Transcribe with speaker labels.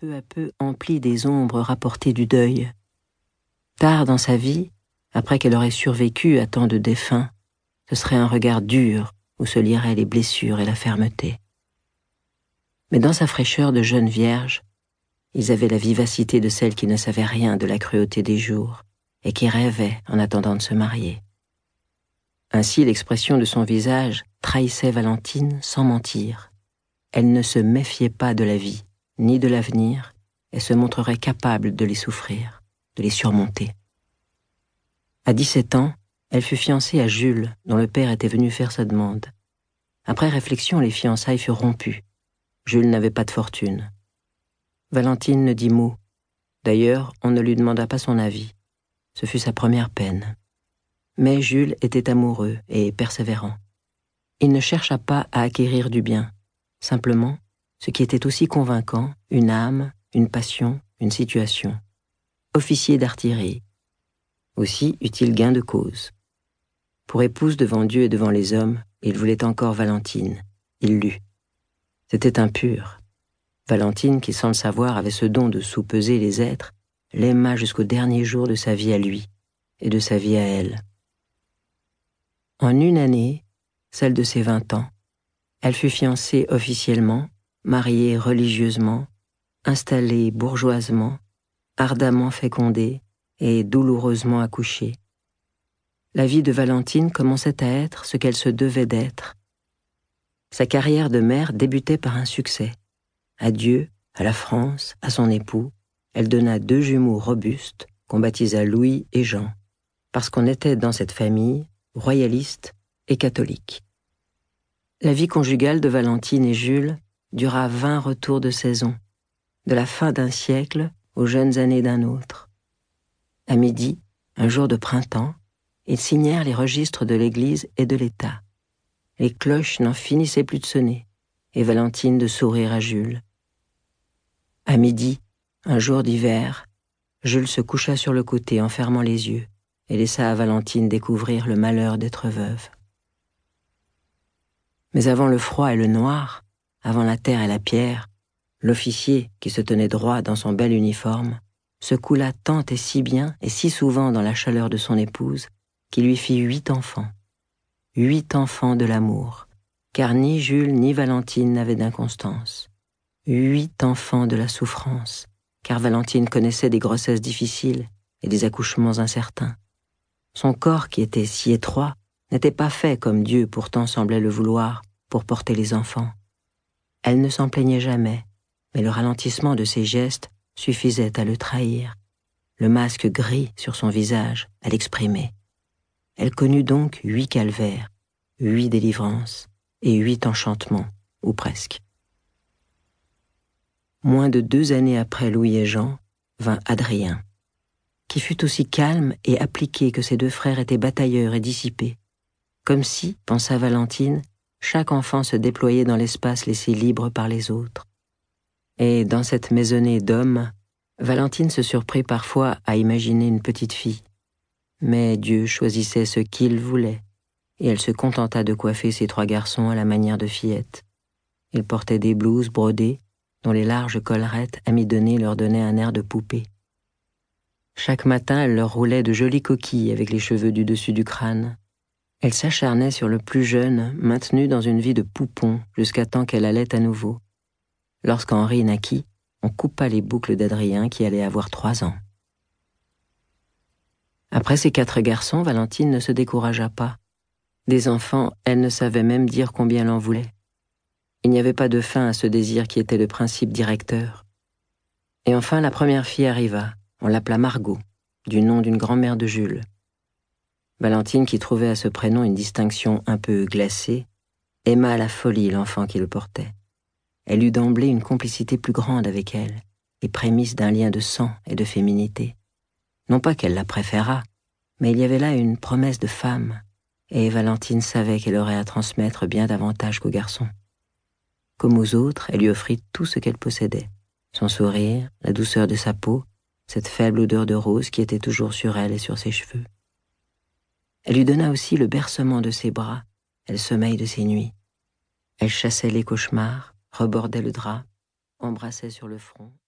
Speaker 1: peu à peu empli des ombres rapportées du deuil. Tard dans sa vie, après qu'elle aurait survécu à tant de défunts, ce serait un regard dur où se liraient les blessures et la fermeté. Mais dans sa fraîcheur de jeune vierge, ils avaient la vivacité de celle qui ne savait rien de la cruauté des jours et qui rêvait en attendant de se marier. Ainsi l'expression de son visage trahissait Valentine sans mentir. Elle ne se méfiait pas de la vie, ni de l'avenir, et se montrerait capable de les souffrir, de les surmonter. À 17 ans, elle fut fiancée à Jules, dont le père était venu faire sa demande. Après réflexion, les fiançailles furent rompues. Jules n'avait pas de fortune. Valentine ne dit mot. D'ailleurs, on ne lui demanda pas son avis. Ce fut sa première peine. Mais Jules était amoureux et persévérant. Il ne chercha pas à acquérir du bien. Simplement, ce qui était aussi convaincant, une âme, une passion, une situation. Officier d'artillerie, aussi eut-il gain de cause. Pour épouse devant Dieu et devant les hommes, il voulait encore Valentine. Il l'eut. C'était impur. Valentine, qui sans le savoir avait ce don de soupeser les êtres, l'aima jusqu'au dernier jour de sa vie à lui et de sa vie à elle. En une année, celle de ses vingt ans, elle fut fiancée officiellement, mariée religieusement, installée bourgeoisement, ardemment fécondée, et douloureusement accouchée. La vie de Valentine commençait à être ce qu'elle se devait d'être. Sa carrière de mère débutait par un succès. À Dieu, à la France, à son époux, elle donna deux jumeaux robustes qu'on baptisa Louis et Jean, parce qu'on était dans cette famille royaliste et catholique. La vie conjugale de Valentine et Jules dura vingt retours de saison, de la fin d'un siècle aux jeunes années d'un autre. À midi, un jour de printemps, ils signèrent les registres de l'Église et de l'État. Les cloches n'en finissaient plus de sonner, et Valentine de sourire à Jules. À midi, un jour d'hiver, Jules se coucha sur le côté en fermant les yeux et laissa à Valentine découvrir le malheur d'être veuve. Mais avant le froid et le noir, avant la terre et la pierre, l'officier, qui se tenait droit dans son bel uniforme, se coula tant et si bien et si souvent dans la chaleur de son épouse qu'il lui fit huit enfants. Huit enfants de l'amour, car ni Jules ni Valentine n'avaient d'inconstance. Huit enfants de la souffrance, car Valentine connaissait des grossesses difficiles et des accouchements incertains. Son corps, qui était si étroit, n'était pas fait comme Dieu pourtant semblait le vouloir pour porter les enfants. Elle ne s'en plaignait jamais, mais le ralentissement de ses gestes suffisait à le trahir, le masque gris sur son visage à l'exprimer. Elle connut donc huit calvaires, huit délivrances et huit enchantements, ou presque. Moins de deux années après Louis et Jean, vint Adrien, qui fut aussi calme et appliqué que ses deux frères étaient batailleurs et dissipés, comme si, pensa Valentine, chaque enfant se déployait dans l'espace laissé libre par les autres. Et dans cette maisonnée d'hommes, Valentine se surprit parfois à imaginer une petite fille. Mais Dieu choisissait ce qu'il voulait, et elle se contenta de coiffer ses trois garçons à la manière de fillettes. Ils portaient des blouses brodées, dont les larges collerettes amidonnées leur donnaient un air de poupée. Chaque matin, elle leur roulait de jolies coquilles avec les cheveux du dessus du crâne. Elle s'acharnait sur le plus jeune, maintenu dans une vie de poupon jusqu'à temps qu'elle allait à nouveau. Lorsqu'Henri naquit, on coupa les boucles d'Adrien qui allait avoir trois ans. Après ces quatre garçons, Valentine ne se découragea pas. Des enfants, elle ne savait même dire combien elle en voulait. Il n'y avait pas de fin à ce désir qui était le principe directeur. Et enfin, la première fille arriva. On l'appela Margot, du nom d'une grand-mère de Jules. Valentine, qui trouvait à ce prénom une distinction un peu glacée, aima à la folie l'enfant qui le portait elle eut d'emblée une complicité plus grande avec elle, les prémices d'un lien de sang et de féminité. Non pas qu'elle la préférât, mais il y avait là une promesse de femme, et Valentine savait qu'elle aurait à transmettre bien davantage qu'au garçon. Comme aux autres, elle lui offrit tout ce qu'elle possédait, son sourire, la douceur de sa peau, cette faible odeur de rose qui était toujours sur elle et sur ses cheveux. Elle lui donna aussi le bercement de ses bras et le sommeil de ses nuits. Elle chassait les cauchemars, rebordait le drap, embrassait sur le front